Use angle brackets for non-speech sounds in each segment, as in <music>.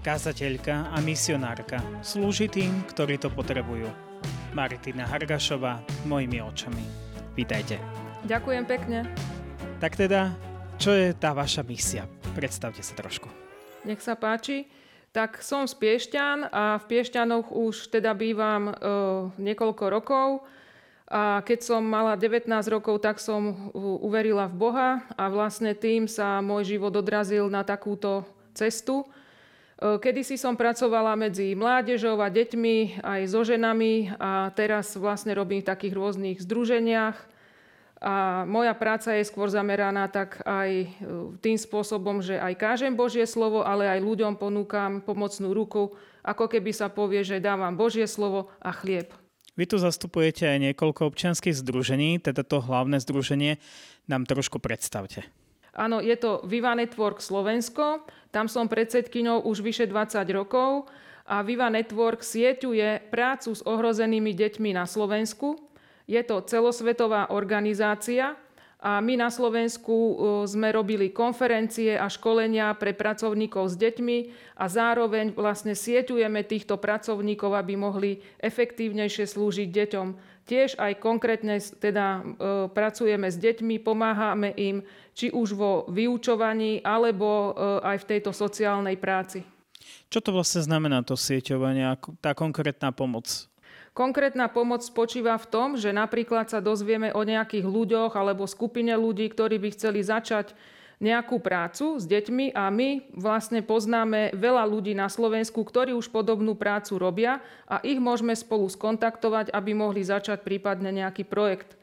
Kázateľka a misionárka slúži tým, ktorí to potrebujú. Martina Hargašová, mojimi očami. Vítajte. Ďakujem pekne. Tak teda, čo je tá vaša misia? Predstavte sa trošku. Nech sa páči. Tak som z Piešťan a v Piešťanoch už teda bývam e, niekoľko rokov. A keď som mala 19 rokov, tak som uverila v Boha a vlastne tým sa môj život odrazil na takúto cestu. E, Kedy si som pracovala medzi mládežou a deťmi, aj so ženami a teraz vlastne robím v takých rôznych združeniach. A moja práca je skôr zameraná tak aj e, tým spôsobom, že aj kážem Božie slovo, ale aj ľuďom ponúkam pomocnú ruku, ako keby sa povie, že dávam Božie slovo a chlieb. Vy tu zastupujete aj niekoľko občianských združení, teda to hlavné združenie nám trošku predstavte. Áno, je to Viva Network Slovensko. Tam som predsedkyňou už vyše 20 rokov a Viva Network sieťuje prácu s ohrozenými deťmi na Slovensku. Je to celosvetová organizácia, a my na Slovensku e, sme robili konferencie a školenia pre pracovníkov s deťmi a zároveň vlastne sieťujeme týchto pracovníkov, aby mohli efektívnejšie slúžiť deťom. Tiež aj konkrétne teda e, pracujeme s deťmi, pomáhame im či už vo vyučovaní alebo e, aj v tejto sociálnej práci. Čo to vlastne znamená to sieťovanie, tá konkrétna pomoc? Konkrétna pomoc spočíva v tom, že napríklad sa dozvieme o nejakých ľuďoch alebo skupine ľudí, ktorí by chceli začať nejakú prácu s deťmi a my vlastne poznáme veľa ľudí na Slovensku, ktorí už podobnú prácu robia a ich môžeme spolu skontaktovať, aby mohli začať prípadne nejaký projekt.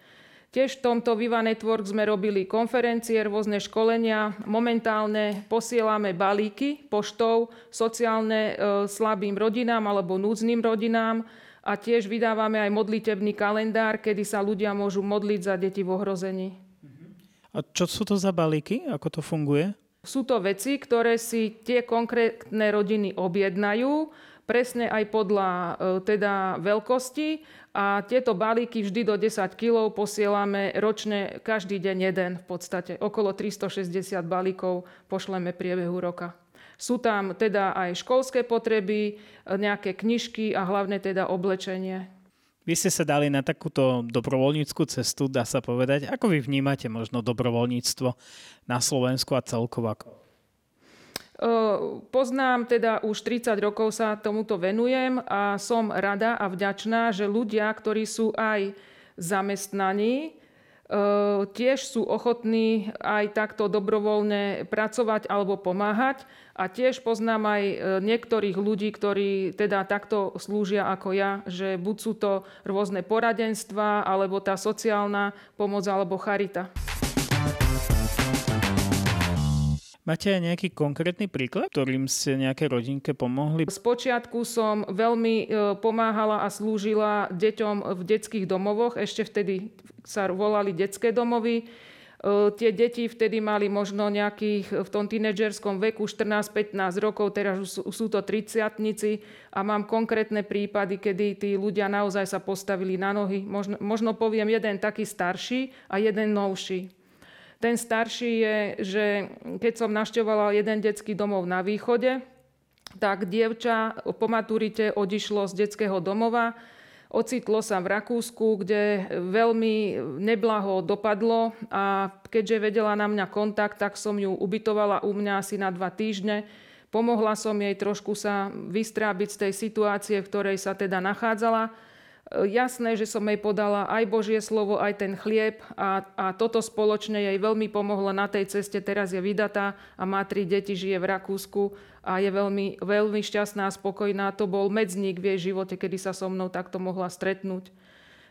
Tiež v tomto Viva Network sme robili konferencie, rôzne školenia. Momentálne posielame balíky poštou sociálne e, slabým rodinám alebo núdznym rodinám a tiež vydávame aj modlitebný kalendár, kedy sa ľudia môžu modliť za deti v ohrození. A čo sú to za balíky? Ako to funguje? Sú to veci, ktoré si tie konkrétne rodiny objednajú, presne aj podľa e, teda veľkosti a tieto balíky vždy do 10 kg posielame ročne každý deň jeden v podstate. Okolo 360 balíkov pošleme priebehu roka. Sú tam teda aj školské potreby, nejaké knižky a hlavne teda oblečenie. Vy ste sa dali na takúto dobrovoľníckú cestu, dá sa povedať. Ako vy vnímate možno dobrovoľníctvo na Slovensku a celkovo? Poznám teda už 30 rokov sa tomuto venujem a som rada a vďačná, že ľudia, ktorí sú aj zamestnaní, tiež sú ochotní aj takto dobrovoľne pracovať alebo pomáhať. A tiež poznám aj e, niektorých ľudí, ktorí teda takto slúžia ako ja, že buď sú to rôzne poradenstva, alebo tá sociálna pomoc, alebo charita. Máte aj nejaký konkrétny príklad, ktorým ste nejaké rodinke pomohli? Spočiatku som veľmi e, pomáhala a slúžila deťom v detských domovoch. Ešte vtedy sa volali detské domovy. E, tie deti vtedy mali možno nejakých v tom tínedžerskom veku 14-15 rokov, teraz sú, to 30 a mám konkrétne prípady, kedy tí ľudia naozaj sa postavili na nohy. Možno, možno poviem jeden taký starší a jeden novší. Ten starší je, že keď som našťovala jeden detský domov na východe, tak dievča po maturite odišlo z detského domova, ocitlo sa v Rakúsku, kde veľmi neblaho dopadlo a keďže vedela na mňa kontakt, tak som ju ubytovala u mňa asi na dva týždne. Pomohla som jej trošku sa vystrábiť z tej situácie, v ktorej sa teda nachádzala jasné, že som jej podala aj Božie slovo, aj ten chlieb a, a toto spoločne jej veľmi pomohlo na tej ceste. Teraz je vydatá a má tri deti, žije v Rakúsku a je veľmi, veľmi šťastná a spokojná. To bol medzník v jej živote, kedy sa so mnou takto mohla stretnúť.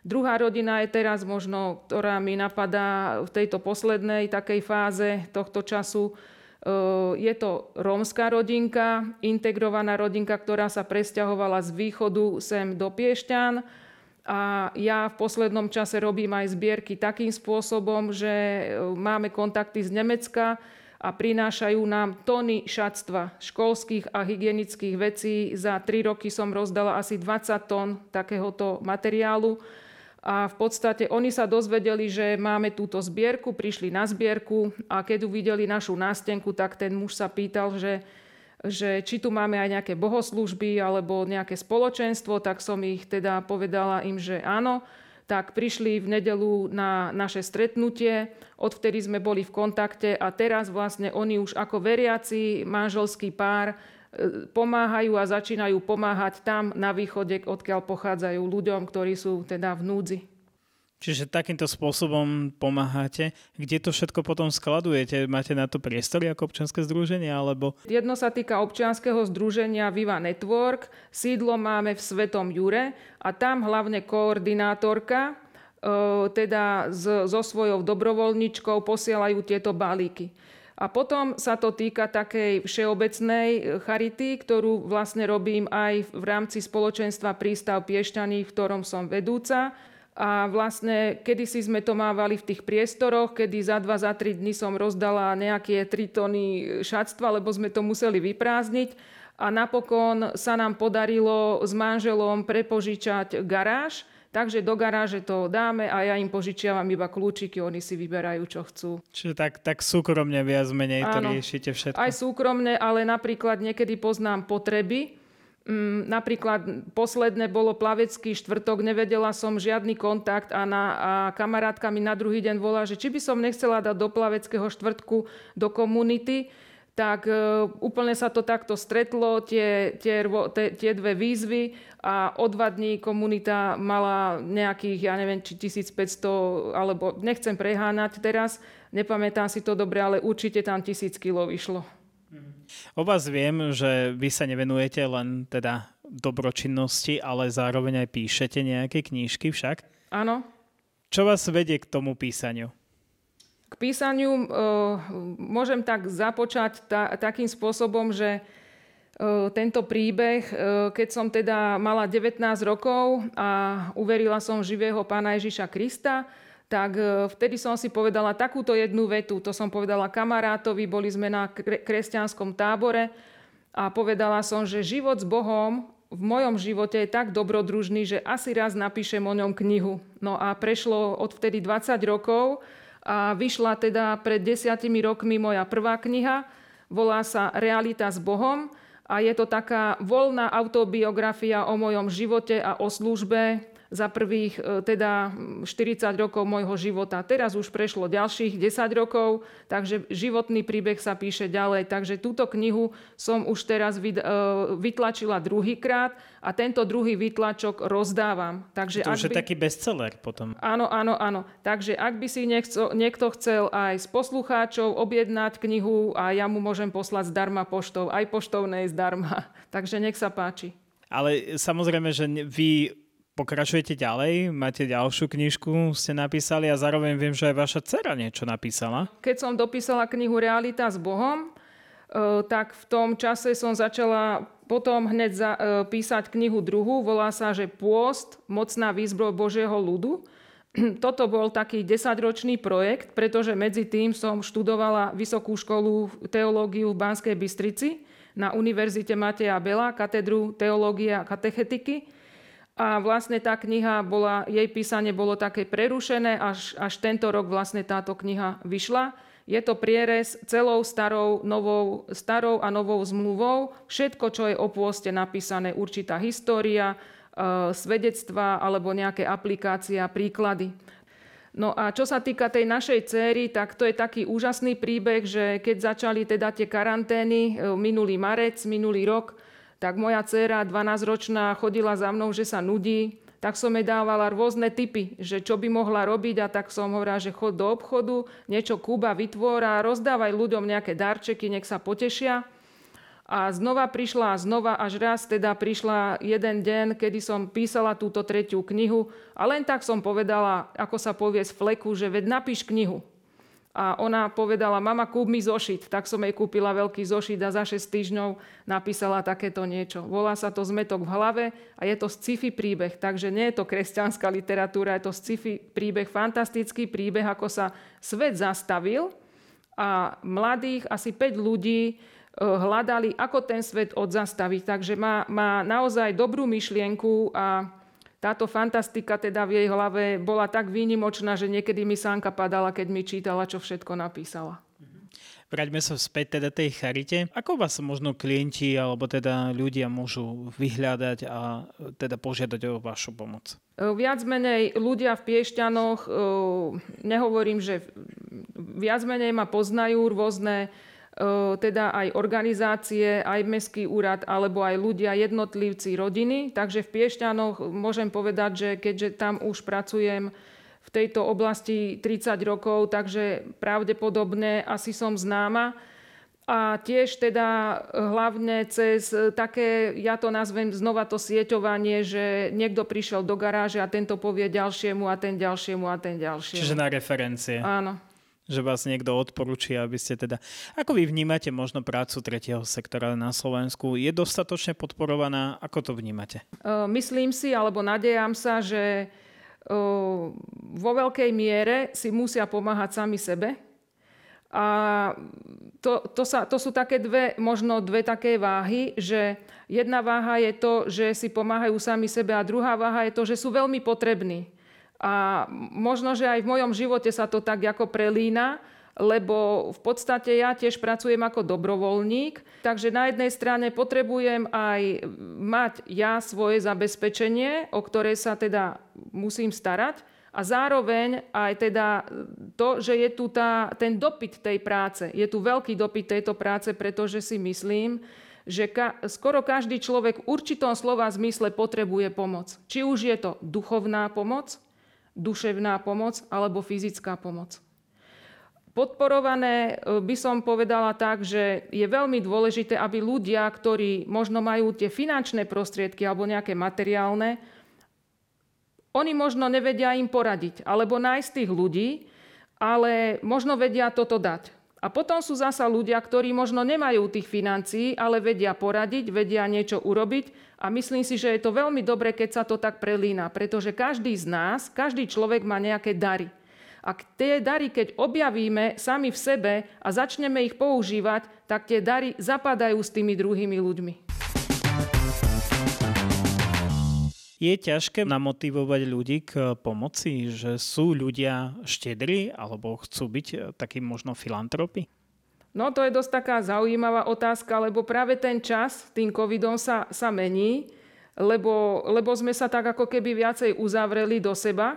Druhá rodina je teraz možno, ktorá mi napadá v tejto poslednej takej fáze tohto času. Je to rómska rodinka, integrovaná rodinka, ktorá sa presťahovala z východu sem do Piešťan a ja v poslednom čase robím aj zbierky takým spôsobom, že e, máme kontakty z Nemecka a prinášajú nám tony šatstva školských a hygienických vecí. Za tri roky som rozdala asi 20 tón takéhoto materiálu. A v podstate oni sa dozvedeli, že máme túto zbierku, prišli na zbierku a keď uvideli našu nástenku, tak ten muž sa pýtal, že že či tu máme aj nejaké bohoslužby alebo nejaké spoločenstvo, tak som ich teda povedala im, že áno. Tak prišli v nedelu na naše stretnutie, odvtedy sme boli v kontakte a teraz vlastne oni už ako veriaci manželský pár e, pomáhajú a začínajú pomáhať tam na východe, odkiaľ pochádzajú ľuďom, ktorí sú teda v núdzi. Čiže takýmto spôsobom pomáhate. Kde to všetko potom skladujete? Máte na to priestory ako občianske združenie? Alebo... Jedno sa týka občianskeho združenia Viva Network. Sídlo máme v Svetom Jure a tam hlavne koordinátorka e, teda so svojou dobrovoľničkou posielajú tieto balíky. A potom sa to týka takej všeobecnej charity, ktorú vlastne robím aj v rámci spoločenstva Prístav Piešťaný, v ktorom som vedúca. A vlastne kedysi sme to mávali v tých priestoroch, kedy za dva, za tri dny som rozdala nejaké 3 tony šatstva, lebo sme to museli vyprázdniť. A napokon sa nám podarilo s manželom prepožičať garáž, takže do garáže to dáme a ja im požičiavam iba kľúčiky, oni si vyberajú, čo chcú. Čiže tak, tak súkromne viac menej to Áno, riešite všetko. Aj súkromne, ale napríklad niekedy poznám potreby, napríklad posledné bolo plavecký štvrtok, nevedela som žiadny kontakt a, na, a kamarátka mi na druhý deň volá, že či by som nechcela dať do plaveckého štvrtku do komunity, tak e, úplne sa to takto stretlo, tie, tie, tie, tie dve výzvy a o dva dní komunita mala nejakých, ja neviem, či 1500, alebo nechcem preháňať teraz, nepamätám si to dobre, ale určite tam tisíc kilo vyšlo. O vás viem, že vy sa nevenujete len teda dobročinnosti, ale zároveň aj píšete nejaké knížky však. Áno. Čo vás vedie k tomu písaniu? K písaniu e, môžem tak započať ta, takým spôsobom, že e, tento príbeh, e, keď som teda mala 19 rokov a uverila som živého pána Ježiša Krista, tak e, vtedy som si povedala takúto jednu vetu. To som povedala kamarátovi, boli sme na kresťanskom tábore a povedala som, že život s Bohom v mojom živote je tak dobrodružný, že asi raz napíšem o ňom knihu. No a prešlo odvtedy 20 rokov a vyšla teda pred desiatimi rokmi moja prvá kniha. Volá sa Realita s Bohom a je to taká voľná autobiografia o mojom živote a o službe za prvých e, teda 40 rokov môjho života. Teraz už prešlo ďalších 10 rokov, takže životný príbeh sa píše ďalej. Takže túto knihu som už teraz e, vytlačila druhýkrát a tento druhý vytlačok rozdávam. Takže to už je by... taký bestseller potom. Áno, áno, áno. Takže ak by si nechco, niekto chcel aj z poslucháčov objednať knihu a ja mu môžem poslať zdarma poštou, aj poštovnej zdarma. <laughs> Takže nech sa páči. Ale samozrejme, že vy pokračujete ďalej, máte ďalšiu knižku, ste napísali a zároveň viem, že aj vaša dcera niečo napísala. Keď som dopísala knihu Realita s Bohom, e, tak v tom čase som začala potom hneď za, e, písať knihu druhú, volá sa, že Pôst, mocná výzbroj Božieho ľudu. <clears throat> Toto bol taký desaťročný projekt, pretože medzi tým som študovala vysokú školu teológiu v Banskej Bystrici na Univerzite Mateja Bela, katedru teológie a katechetiky. A vlastne tá kniha bola, jej písanie bolo také prerušené, až, až tento rok vlastne táto kniha vyšla. Je to prierez celou starou, novou, starou a novou zmluvou. Všetko, čo je o pôste napísané, určitá história, e, svedectva alebo nejaké aplikácia, príklady. No a čo sa týka tej našej céry, tak to je taký úžasný príbeh, že keď začali teda tie karantény e, minulý marec, minulý rok, tak moja dcéra 12-ročná chodila za mnou, že sa nudí, tak som jej dávala rôzne typy, že čo by mohla robiť a tak som hovorila, že chod do obchodu, niečo kúba, vytvor a rozdávaj ľuďom nejaké darčeky, nech sa potešia. A znova prišla a znova, až raz teda prišla jeden deň, kedy som písala túto tretiu knihu a len tak som povedala, ako sa povie z fleku, že veď napíš knihu. A ona povedala, mama, kúp mi zošit. Tak som jej kúpila veľký zošit a za 6 týždňov napísala takéto niečo. Volá sa to Zmetok v hlave a je to sci-fi príbeh. Takže nie je to kresťanská literatúra, je to sci-fi príbeh, fantastický príbeh, ako sa svet zastavil a mladých asi 5 ľudí e, hľadali, ako ten svet odzastaviť. Takže má, má naozaj dobrú myšlienku a táto fantastika teda v jej hlave bola tak výnimočná, že niekedy mi sánka padala, keď mi čítala, čo všetko napísala. Vráťme sa späť teda tej charite. Ako vás možno klienti alebo teda ľudia môžu vyhľadať a teda požiadať o vašu pomoc? E, viac menej ľudia v Piešťanoch, e, nehovorím, že viac menej ma poznajú rôzne teda aj organizácie, aj Mestský úrad, alebo aj ľudia, jednotlivci, rodiny. Takže v Piešťanoch môžem povedať, že keďže tam už pracujem v tejto oblasti 30 rokov, takže pravdepodobne asi som známa. A tiež teda hlavne cez také, ja to nazvem znova to sieťovanie, že niekto prišiel do garáže a tento povie ďalšiemu a ten ďalšiemu a ten ďalšiemu. Čiže na referencie. Áno. Že vás niekto odporúči, aby ste teda... Ako vy vnímate možno prácu tretieho sektora na Slovensku? Je dostatočne podporovaná? Ako to vnímate? Myslím si, alebo nadejam sa, že vo veľkej miere si musia pomáhať sami sebe. A to, to, sa, to sú také dve, možno dve také váhy, že jedna váha je to, že si pomáhajú sami sebe a druhá váha je to, že sú veľmi potrební. A možno, že aj v mojom živote sa to tak ako prelína, lebo v podstate ja tiež pracujem ako dobrovoľník, takže na jednej strane potrebujem aj mať ja svoje zabezpečenie, o ktoré sa teda musím starať a zároveň aj teda to, že je tu tá, ten dopyt tej práce. Je tu veľký dopyt tejto práce, pretože si myslím, že ka- skoro každý človek v určitom slova zmysle potrebuje pomoc. Či už je to duchovná pomoc, duševná pomoc alebo fyzická pomoc. Podporované e, by som povedala tak, že je veľmi dôležité, aby ľudia, ktorí možno majú tie finančné prostriedky alebo nejaké materiálne, oni možno nevedia im poradiť alebo nájsť tých ľudí, ale možno vedia toto dať. A potom sú zasa ľudia, ktorí možno nemajú tých financií, ale vedia poradiť, vedia niečo urobiť a myslím si, že je to veľmi dobre, keď sa to tak prelína, pretože každý z nás, každý človek má nejaké dary. A tie dary, keď objavíme sami v sebe a začneme ich používať, tak tie dary zapadajú s tými druhými ľuďmi. Je ťažké namotivovať ľudí k pomoci, že sú ľudia štedrí alebo chcú byť eh, takým možno filantropy? No to je dosť taká zaujímavá otázka, lebo práve ten čas tým covidom sa, sa mení, lebo, lebo sme sa tak ako keby viacej uzavreli do seba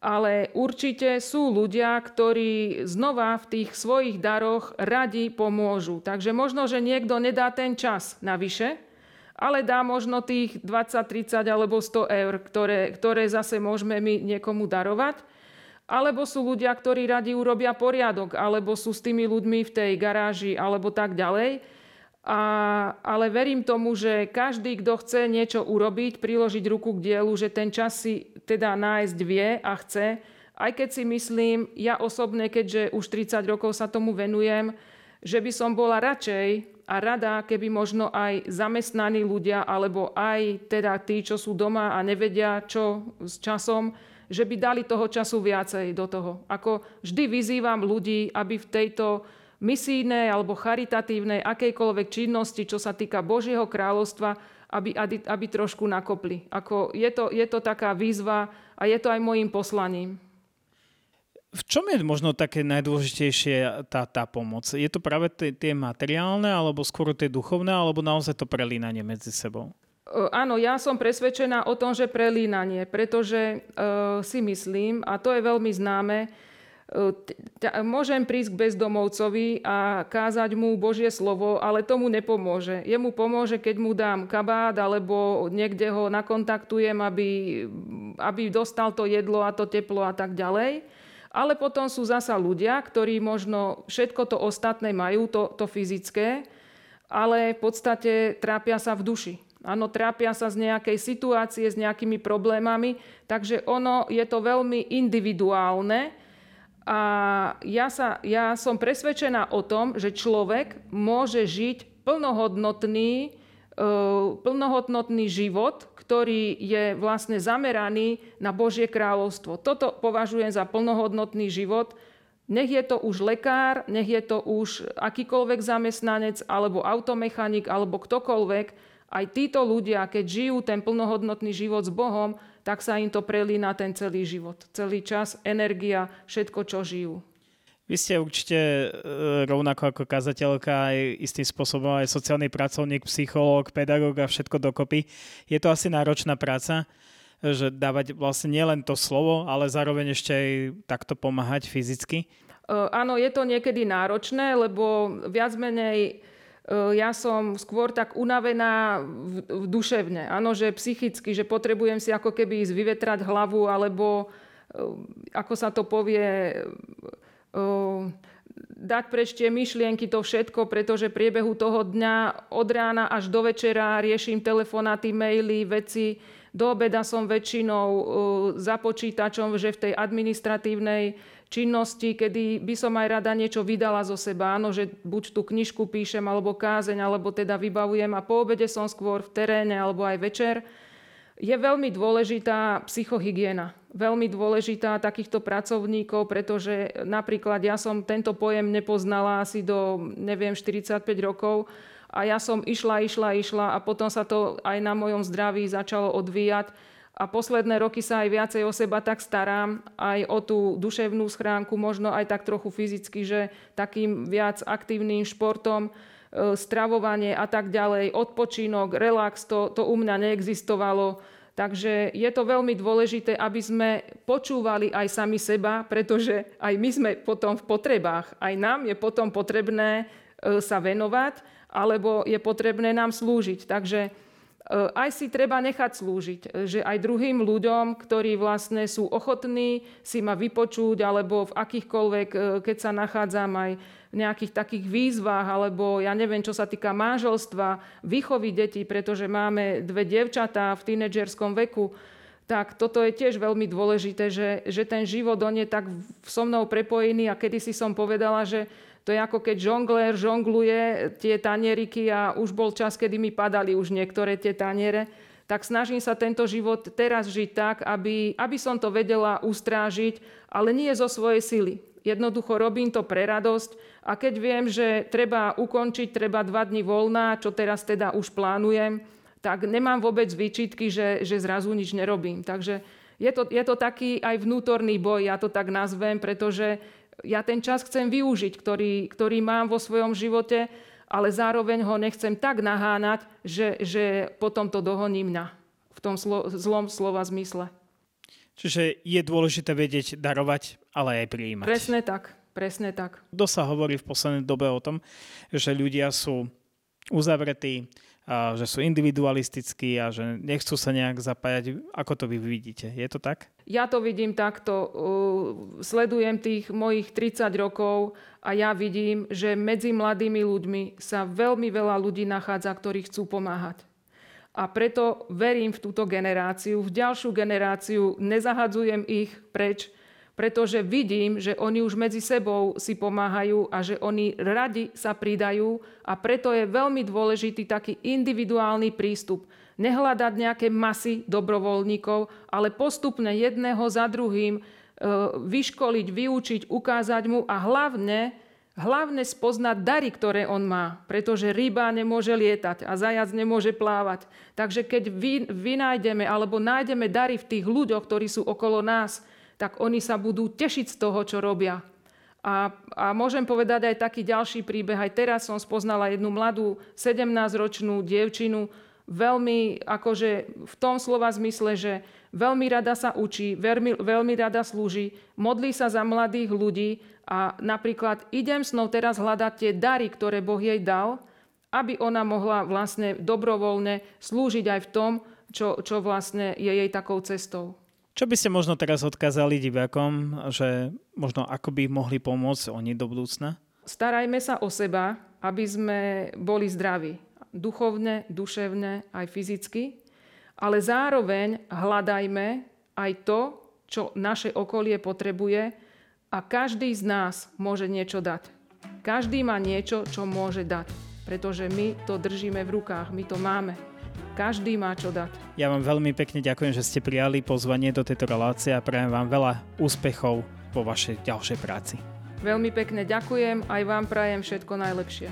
ale určite sú ľudia, ktorí znova v tých svojich daroch radi pomôžu. Takže možno, že niekto nedá ten čas navyše, ale dá možno tých 20, 30 alebo 100 eur, ktoré, ktoré zase môžeme my niekomu darovať. Alebo sú ľudia, ktorí radi urobia poriadok, alebo sú s tými ľuďmi v tej garáži, alebo tak ďalej. A, ale verím tomu, že každý, kto chce niečo urobiť, priložiť ruku k dielu, že ten čas si teda nájsť vie a chce, aj keď si myslím, ja osobne, keďže už 30 rokov sa tomu venujem, že by som bola radšej a rada, keby možno aj zamestnaní ľudia, alebo aj teda tí, čo sú doma a nevedia, čo s časom, že by dali toho času viacej do toho. Ako vždy vyzývam ľudí, aby v tejto misijnej alebo charitatívnej akejkoľvek činnosti, čo sa týka Božieho kráľovstva, aby, aby, aby trošku nakopli. Ako je, to, je to taká výzva a je to aj môjim poslaním. V čom je možno také najdôležitejšie tá, tá pomoc? Je to práve tie materiálne, alebo skôr tie duchovné, alebo naozaj to prelínanie medzi sebou? Áno, ja som presvedčená o tom, že prelínanie, pretože uh, si myslím, a to je veľmi známe, môžem prísť k bezdomovcovi a kázať mu Božie slovo, ale tomu nepomôže. Jemu pomôže, keď mu dám kabát alebo niekde ho nakontaktujem, aby, aby dostal to jedlo a to teplo a tak ďalej. Ale potom sú zasa ľudia, ktorí možno všetko to ostatné majú, to, to fyzické, ale v podstate trápia sa v duši. Áno, trápia sa z nejakej situácie, s nejakými problémami, takže ono je to veľmi individuálne a ja, sa, ja som presvedčená o tom, že človek môže žiť plnohodnotný, e, plnohodnotný život, ktorý je vlastne zameraný na Božie kráľovstvo. Toto považujem za plnohodnotný život. Nech je to už lekár, nech je to už akýkoľvek zamestnanec, alebo automechanik, alebo ktokoľvek. Aj títo ľudia, keď žijú ten plnohodnotný život s Bohom, tak sa im to prelína ten celý život. Celý čas, energia, všetko, čo žijú. Vy ste určite e, rovnako ako kazateľka aj istým spôsobom aj sociálny pracovník, psychológ, pedagóg a všetko dokopy. Je to asi náročná práca, že dávať vlastne nielen to slovo, ale zároveň ešte aj takto pomáhať fyzicky? E, áno, je to niekedy náročné, lebo viac menej e, ja som skôr tak unavená v, v duševne. Áno, že psychicky, že potrebujem si ako keby ísť vyvetrať hlavu, alebo ako sa to povie, dať preč tie myšlienky, to všetko, pretože priebehu toho dňa od rána až do večera riešim telefonáty, maily, veci. Do obeda som väčšinou za počítačom, že v tej administratívnej činnosti, kedy by som aj rada niečo vydala zo seba. Áno, že buď tú knižku píšem, alebo kázeň, alebo teda vybavujem a po obede som skôr v teréne, alebo aj večer. Je veľmi dôležitá psychohygiena veľmi dôležitá takýchto pracovníkov, pretože napríklad ja som tento pojem nepoznala asi do, neviem, 45 rokov a ja som išla, išla, išla a potom sa to aj na mojom zdraví začalo odvíjať. A posledné roky sa aj viacej o seba tak starám, aj o tú duševnú schránku, možno aj tak trochu fyzicky, že takým viac aktívnym športom, stravovanie a tak ďalej, odpočinok, relax, to, to u mňa neexistovalo Takže je to veľmi dôležité, aby sme počúvali aj sami seba, pretože aj my sme potom v potrebách. Aj nám je potom potrebné e, sa venovať, alebo je potrebné nám slúžiť. Takže e, aj si treba nechať slúžiť, že aj druhým ľuďom, ktorí vlastne sú ochotní si ma vypočuť, alebo v akýchkoľvek, e, keď sa nachádzam aj nejakých takých výzvach, alebo ja neviem, čo sa týka manželstva, výchovy detí, pretože máme dve dievčatá v tínedžerskom veku, tak toto je tiež veľmi dôležité, že, že ten život on je tak so mnou prepojený a kedysi som povedala, že to je ako keď žonglér žongluje tie tanieriky a už bol čas, kedy mi padali už niektoré tie taniere tak snažím sa tento život teraz žiť tak, aby, aby som to vedela ustrážiť, ale nie zo svojej sily. Jednoducho robím to pre radosť a keď viem, že treba ukončiť, treba dva dni voľná, čo teraz teda už plánujem, tak nemám vôbec výčitky, že, že zrazu nič nerobím. Takže je to, je to taký aj vnútorný boj, ja to tak nazvem, pretože ja ten čas chcem využiť, ktorý, ktorý mám vo svojom živote, ale zároveň ho nechcem tak naháňať, že, že potom to dohoní mňa v tom slo, zlom slova zmysle. Čiže je dôležité vedieť darovať, ale aj prijímať. Presne tak, presne tak. Kto sa hovorí v poslednej dobe o tom, že ľudia sú uzavretí, a že sú individualistickí a že nechcú sa nejak zapájať. Ako to vy vidíte? Je to tak? Ja to vidím takto. Sledujem tých mojich 30 rokov a ja vidím, že medzi mladými ľuďmi sa veľmi veľa ľudí nachádza, ktorí chcú pomáhať. A preto verím v túto generáciu, v ďalšiu generáciu, nezahadzujem ich preč, pretože vidím, že oni už medzi sebou si pomáhajú a že oni radi sa pridajú a preto je veľmi dôležitý taký individuálny prístup. Nehľadať nejaké masy dobrovoľníkov, ale postupne jedného za druhým e, vyškoliť, vyučiť, ukázať mu a hlavne hlavne spoznať dary, ktoré on má, pretože ryba nemôže lietať a zajac nemôže plávať. Takže keď vy, vynájdeme alebo nájdeme dary v tých ľuďoch, ktorí sú okolo nás, tak oni sa budú tešiť z toho, čo robia. A, a môžem povedať aj taký ďalší príbeh. Aj teraz som spoznala jednu mladú 17-ročnú dievčinu, veľmi akože v tom slova zmysle, že veľmi rada sa učí, veľmi, veľmi rada slúži, modlí sa za mladých ľudí a napríklad idem s nou teraz hľadať tie dary, ktoré Boh jej dal, aby ona mohla vlastne dobrovoľne slúžiť aj v tom, čo, čo vlastne je jej takou cestou. Čo by ste možno teraz odkázali divákom, že možno ako by mohli pomôcť oni do budúcna? Starajme sa o seba, aby sme boli zdraví. Duchovne, duševne, aj fyzicky ale zároveň hľadajme aj to, čo naše okolie potrebuje a každý z nás môže niečo dať. Každý má niečo, čo môže dať, pretože my to držíme v rukách, my to máme. Každý má čo dať. Ja vám veľmi pekne ďakujem, že ste prijali pozvanie do tejto relácie a prajem vám veľa úspechov vo vašej ďalšej práci. Veľmi pekne ďakujem, aj vám prajem všetko najlepšie.